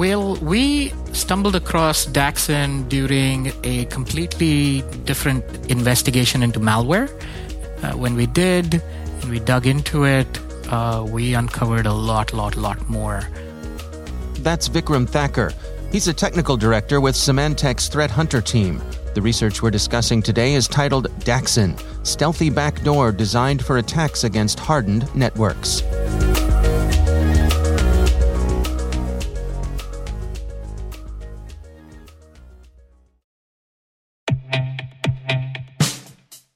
Well, we stumbled across Daxin during a completely different investigation into malware. Uh, when we did, and we dug into it, uh, we uncovered a lot, lot, lot more. That's Vikram Thakur. He's a technical director with Symantec's Threat Hunter team. The research we're discussing today is titled Daxin Stealthy Backdoor Designed for Attacks Against Hardened Networks.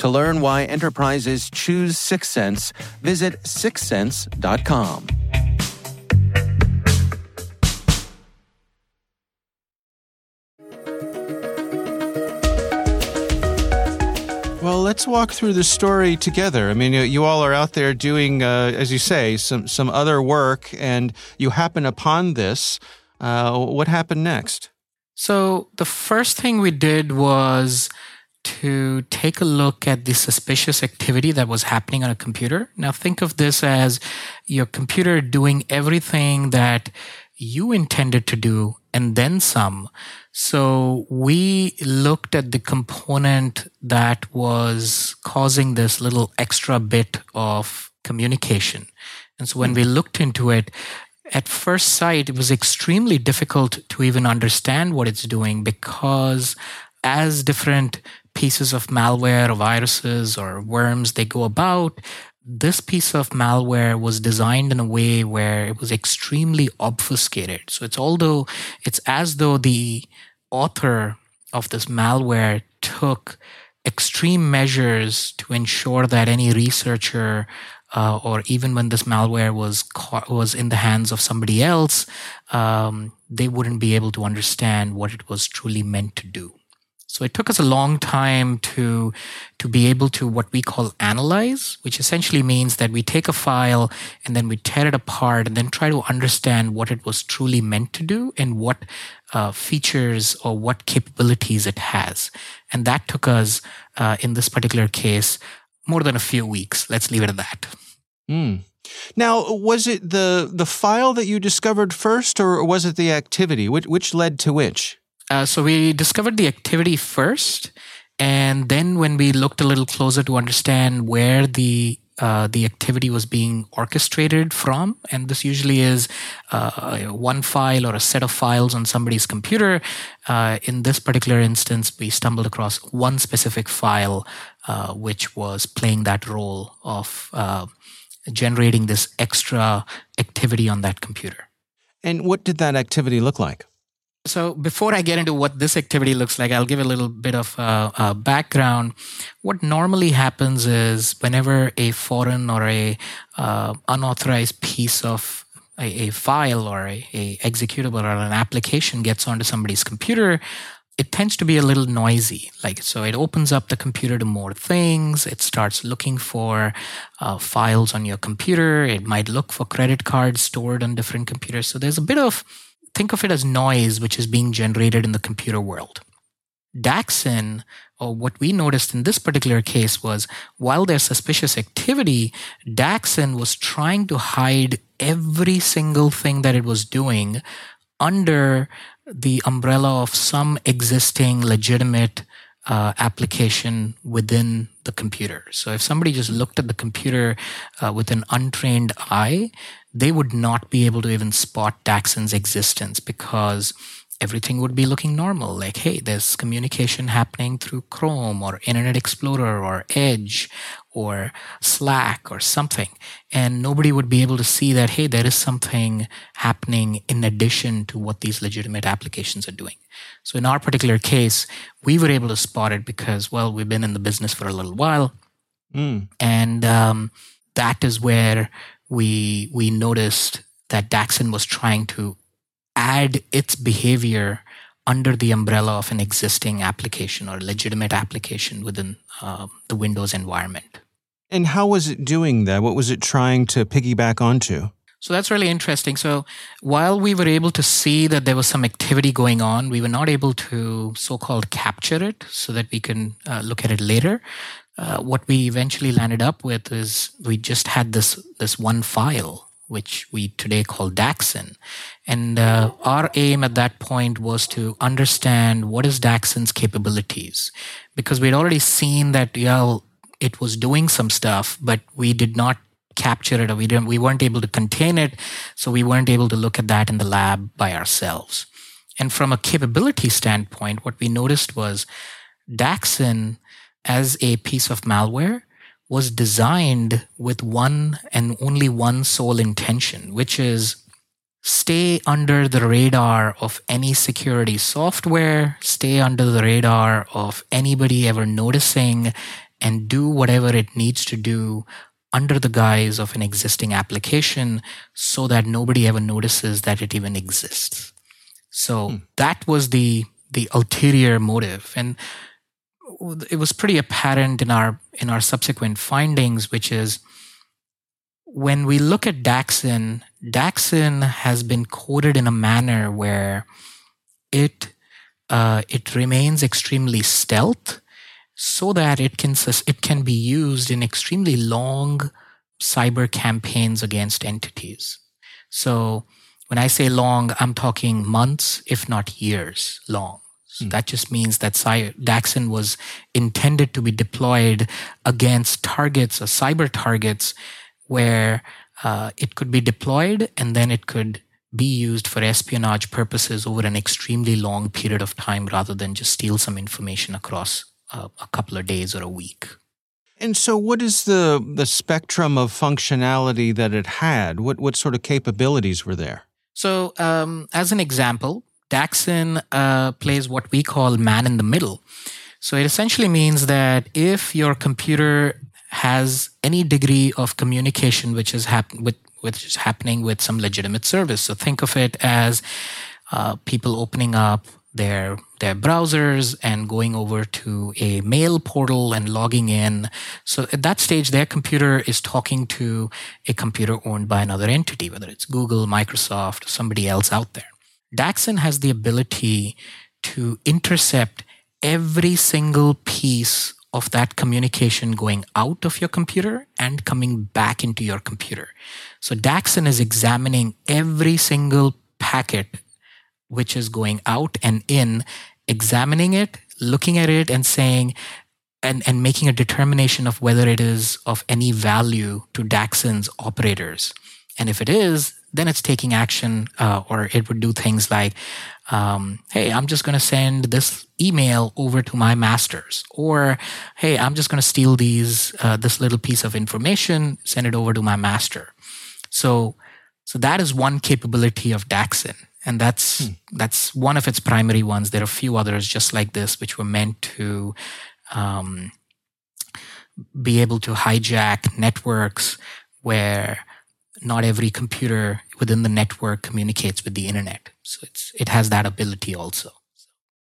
To learn why enterprises choose Syxsense, visit syxsense.com. Well, let's walk through the story together. I mean, you, you all are out there doing, uh, as you say, some some other work, and you happen upon this. Uh, what happened next? So, the first thing we did was to take a look at the suspicious activity that was happening on a computer. Now, think of this as your computer doing everything that you intended to do and then some. So we looked at the component that was causing this little extra bit of communication. And so when we hmm. looked into it, at first sight, it was extremely difficult to even understand what it's doing because as different pieces of malware or viruses or worms they go about, this piece of malware was designed in a way where it was extremely obfuscated. So it's although it's as though the author of this malware took extreme measures to ensure that any researcher uh, or even when this malware was caught, was in the hands of somebody else, um, they wouldn't be able to understand what it was truly meant to do. So it took us a long time to to be able to what we call analyze, which essentially means that we take a file and then we tear it apart and then try to understand what it was truly meant to do and what uh, features or what capabilities it has. And that took us, uh, in this particular case, more than a few weeks. Let's leave it at that. Mm. Now, was it the the file that you discovered first, or was it the activity? Which which led to which? Uh, so we discovered the activity first, and then when we looked a little closer to understand where the uh, the activity was being orchestrated from. And this usually is uh, one file or a set of files on somebody's computer. Uh, in this particular instance, we stumbled across one specific file uh, which was playing that role of uh, generating this extra activity on that computer. And what did that activity look like? So, before I get into what this activity looks like, I'll give a little bit of uh, uh, background. What normally happens is whenever a foreign or a uh, unauthorized piece of a, a file or a, a, executable or an application gets onto somebody's computer, it tends to be a little noisy. Like, so it opens up the computer to more things. It starts looking for uh, files on your computer. It might look for credit cards stored on different computers. So there's a bit of think of it as noise which is being generated in the computer world. Daxin, or what we noticed in this particular case was while there's suspicious activity, Daxin was trying to hide every single thing that it was doing under the umbrella of some existing legitimate uh, application within the computer. So if somebody just looked at the computer uh, with an untrained eye, they would not be able to even spot Daxin's existence because everything would be looking normal. Like, hey, there's communication happening through Chrome or Internet Explorer or Edge or Slack or something. And nobody would be able to see that, hey, there is something happening in addition to what these legitimate applications are doing. So in our particular case, we were able to spot it because, well, we've been in the business for a little while. Mm. And um, that is where we we noticed that Daxin was trying to add its behavior under the umbrella of an existing application or legitimate application within uh, the Windows environment. And how was it doing that? What was it trying to piggyback onto? So that's really interesting. So while we were able to see that there was some activity going on, we were not able to so called capture it so that we can uh, look at it later. Uh, what we eventually landed up with is we just had this this one file which we today call Daxin. And uh, our aim at that point was to understand what is Daxin's capabilities, because we'd already seen that yeah, it was doing some stuff, but we did not capture it or we didn't we weren't able to contain it, so we weren't able to look at that in the lab by ourselves. And from a capability standpoint, what we noticed was Daxin as a piece of malware was designed with one and only one sole intention, which is stay under the radar of any security software, stay under the radar of anybody ever noticing, and do whatever it needs to do under the guise of an existing application so that nobody ever notices that it even exists. So hmm. that was the the ulterior motive. And it was pretty apparent in our in our subsequent findings, which is when we look at Daxin, Daxin has been coded in a manner where it uh, it remains extremely stealth, so that it can it can be used in extremely long cyber campaigns against entities. So when I say long, I'm talking months, if not years long. So mm. that just means that Daxin was intended to be deployed against targets or cyber targets where uh, it could be deployed and then it could be used for espionage purposes over an extremely long period of time rather than just steal some information across uh, a couple of days or a week. And so, what is the the spectrum of functionality that it had? What what sort of capabilities were there? So, um, as an example, Daxin uh, plays what we call man in the middle. So it essentially means that if your computer has any degree of communication which is with which is happening with some legitimate service. So think of it as uh, people opening up their their browsers and going over to a mail portal and logging in. So at that stage, their computer is talking to a computer owned by another entity, whether it's Google, Microsoft, somebody else out there. Daxin has the ability to intercept every single piece of that communication going out of your computer and coming back into your computer. So Daxin is examining every single packet which is going out and in, examining it, looking at it and saying, and, and making a determination of whether it is of any value to Daxin's operators. And if it is, then it's taking action, uh, or it would do things like, um, hey, I'm just going to send this email over to my masters, or hey, I'm just going to steal these uh, this little piece of information, send it over to my master. So, so that is one capability of Daxin and that's hmm. that's one of its primary ones. There are a few others just like this, which were meant to um, be able to hijack networks where not every computer within the network communicates with the internet. So it's it has that ability also.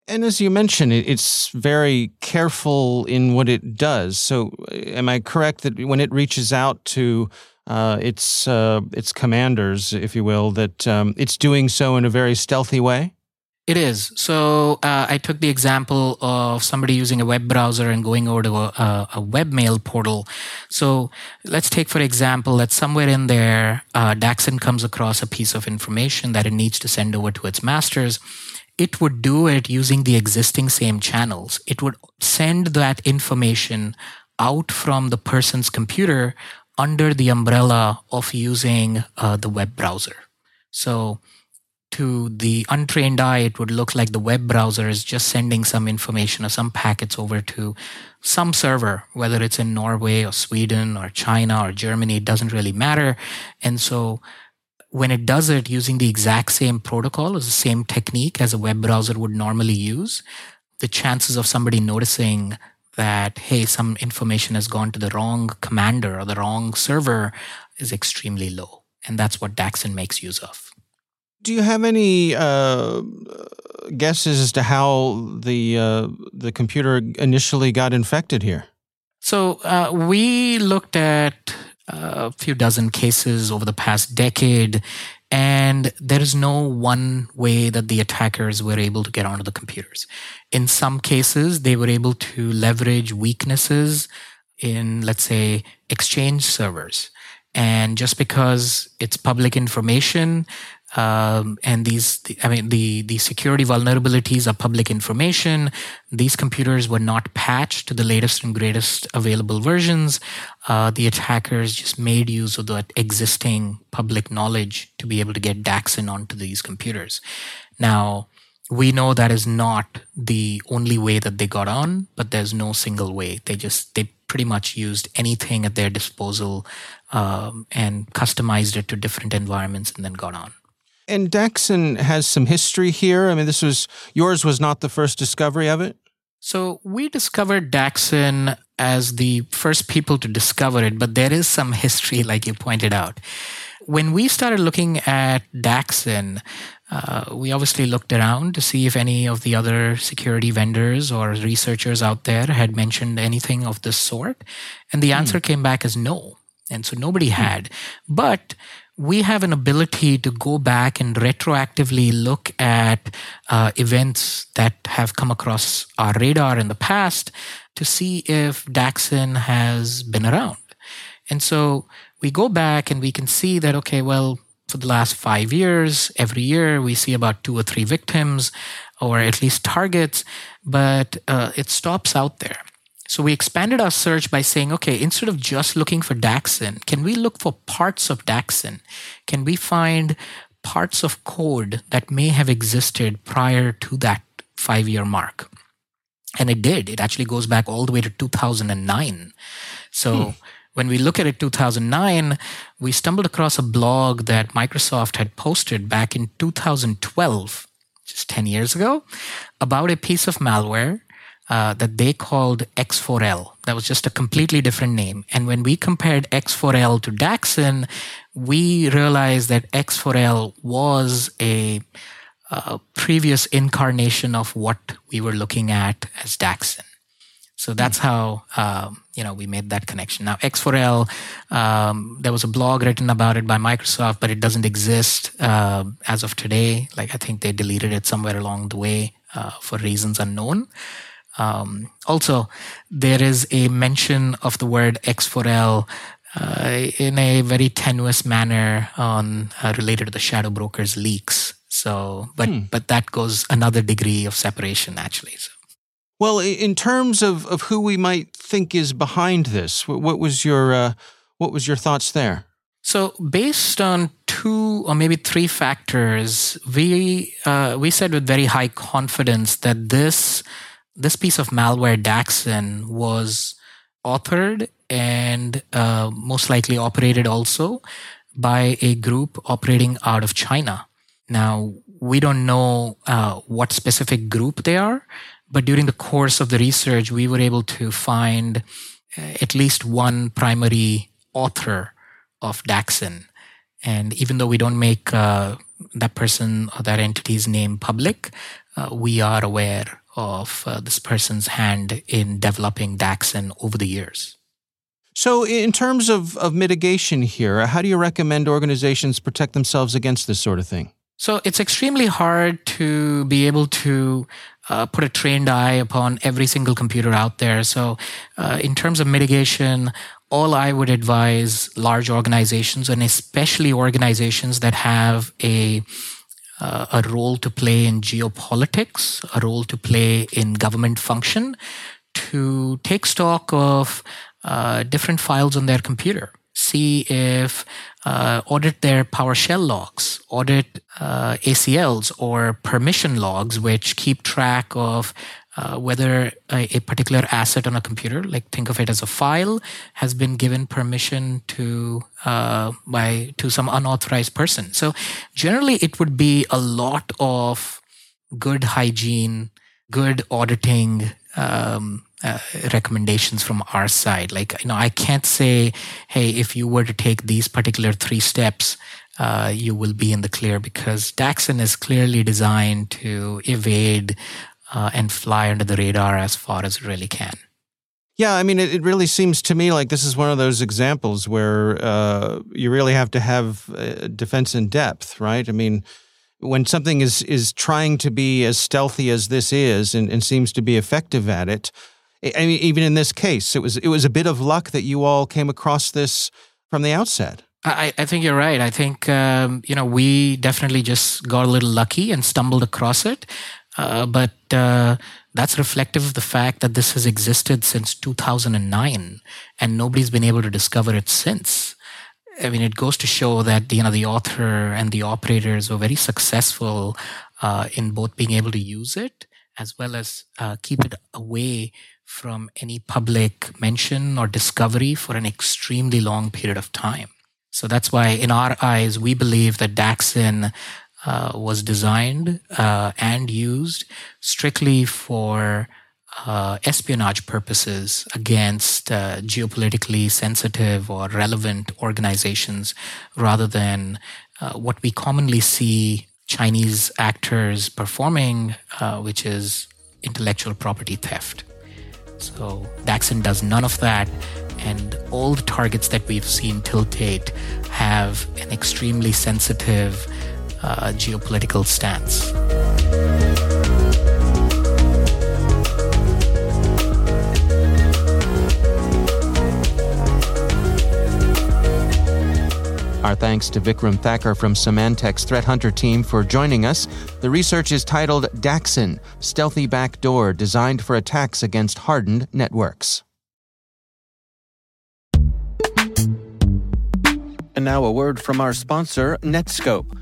And as you mentioned, it's very careful in what it does. So, uh, am I correct that when it reaches out to uh, its uh, its commanders, if you will, that um, it's doing so in a very stealthy way? It is. So uh, I took the example of somebody using a web browser and going over to a, a webmail portal. So let's take, for example, that somewhere in there, uh, Daxin comes across a piece of information that it needs to send over to its masters. It would do it using the existing same channels. It would send that information out from the person's computer under the umbrella of using uh, the web browser. So to the untrained eye, it would look like the web browser is just sending some information or some packets over to some server, whether it's in Norway or Sweden or China or Germany, it doesn't really matter. And so when it does it using the exact same protocol, or the same technique as a web browser would normally use, the chances of somebody noticing that, hey, some information has gone to the wrong commander or the wrong server is extremely low. And that's what Daxin makes use of. Do you have any uh, guesses as to how the uh, the computer initially got infected here? So uh, we looked at uh, a few dozen cases over the past decade, and there is no one way that the attackers were able to get onto the computers. In some cases, they were able to leverage weaknesses in, let's say, Exchange servers. And just because it's public information, um, and these, I mean, the, the security vulnerabilities are public information. These computers were not patched to the latest and greatest available versions. Uh, the attackers just made use of that existing public knowledge to be able to get Daxin onto these computers. Now, we know that is not the only way that they got on, but there's no single way. They just, they pretty much used anything at their disposal um, and customized it to different environments and then got on. And Daxin has some history here. I mean, this was yours was not the first discovery of it. So we discovered Daxin as the first people to discover it, but there is some history, like you pointed out. When we started looking at Daxin, uh, we obviously looked around to see if any of the other security vendors or researchers out there had mentioned anything of this sort. And the answer mm. came back as no. And so nobody hmm. had. But we have an ability to go back and retroactively look at uh, events that have come across our radar in the past to see if Daxin has been around. And so we go back and we can see that, okay, well, for the last five years, every year we see about two or three victims or at least targets, but uh, it stops out there. So we expanded our search by saying, okay, instead of just looking for Daxin, can we look for parts of Daxin? Can we find parts of code that may have existed prior to that five year mark? And it did. It actually goes back all the way to 2009. So hmm. when we look at it 2009, we stumbled across a blog that Microsoft had posted back in 2012, just 10 years ago, about a piece of malware uh, that they called Exforel. That was just a completely different name. And when we compared Exforel to Daxin, we realized that Exforel was a, a previous incarnation of what we were looking at as Daxin. So that's hmm. how um, you know we made that connection. Now Exforel, um, there was a blog written about it by Microsoft, but it doesn't exist uh, as of today. Like I think they deleted it somewhere along the way uh, for reasons unknown. Um, also, there is a mention of the word Exforel uh, in a very tenuous manner on uh, related to the shadow brokers leaks. So, but hmm. but that goes another degree of separation actually. So. Well, in terms of, of who we might think is behind this, what was your uh, what was your thoughts there? So, based on two or maybe three factors, we uh, we said with very high confidence that this this piece of malware Daxin was authored and uh, most likely operated also by a group operating out of China. Now, we don't know uh, what specific group they are, but during the course of the research, we were able to find uh, at least one primary author of Daxin. And even though we don't make uh, that person or that entity's name public, uh, we are aware of uh, this person's hand in developing Daxin over the years. So, in terms of, of mitigation here, how do you recommend organizations protect themselves against this sort of thing? So, it's extremely hard to be able to uh, put a trained eye upon every single computer out there. So, uh, in terms of mitigation, all I would advise large organizations and especially organizations that have a uh, a role to play in geopolitics, a role to play in government function, to take stock of uh, different files on their computer. See if uh, audit their PowerShell logs, audit uh, ACLs or permission logs, which keep track of uh, whether a, a, particular asset on a computer, like think of it as a file, has been given permission to uh, by to some unauthorized person. So generally, it would be a lot of good hygiene, good auditing. Um, uh, recommendations from our side like you know i can't say hey if you were to take these particular three steps uh, you will be in the clear because Daxin is clearly designed to evade uh, and fly under the radar as far as it really can. Yeah, I mean, it, it really seems to me like this is one of those examples where uh, you really have to have uh, defense in depth, right? I mean, when something is is trying to be as stealthy as this is and, and seems to be effective at it, I mean, even in this case, it was it was a bit of luck that you all came across this from the outset. I, I think you're right. I think um, you know we definitely just got a little lucky and stumbled across it. Uh, but uh, that's reflective of the fact that this has existed since 2009 and nobody's been able to discover it since. I mean, it goes to show that you know the author and the operators were very successful uh, in both being able to use it as well as uh, keep it away from any public mention or discovery for an extremely long period of time. So that's why, in our eyes, we believe that Daxin uh, was designed uh, and used strictly for uh, espionage purposes against uh, geopolitically sensitive or relevant organizations rather than uh, what we commonly see Chinese actors performing, uh, which is intellectual property theft. So Daxin does none of that, and all the targets that we've seen till date have an extremely sensitive uh, geopolitical stance. Our thanks to Vikram Thakur from Symantec's Threat Hunter team for joining us. The research is titled Daxin Stealthy Backdoor Designed for Attacks Against Hardened Networks. And now a word from our sponsor, Netskope.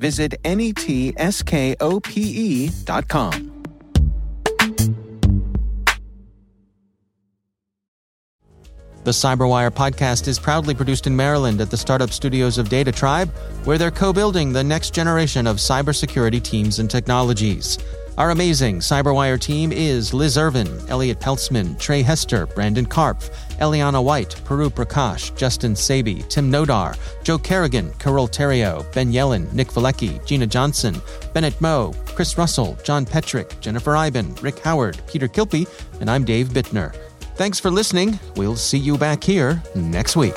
visit netskope.com. The Cyberwire podcast is proudly produced in Maryland at the startup studios of Data Tribe, where they're co building the next generation of cybersecurity teams and technologies. Our amazing Cyberwire team is Liz Irvin, Elliot Peltzman, Trey Hester, Brandon Karpf, Eliana White, Peru Prakash, Justin Sabie, Tim Nodar, Joe Carrigan, Carole Theriault, Ben Yelin, Nick Veliky, Gina Johnson, Bennett Moe, Chris Russell, John Petrik, Jennifer Eiben, Rick Howard, Peter Kilpe, and I'm Dave Bittner. Thanks for listening. We'll see you back here next week.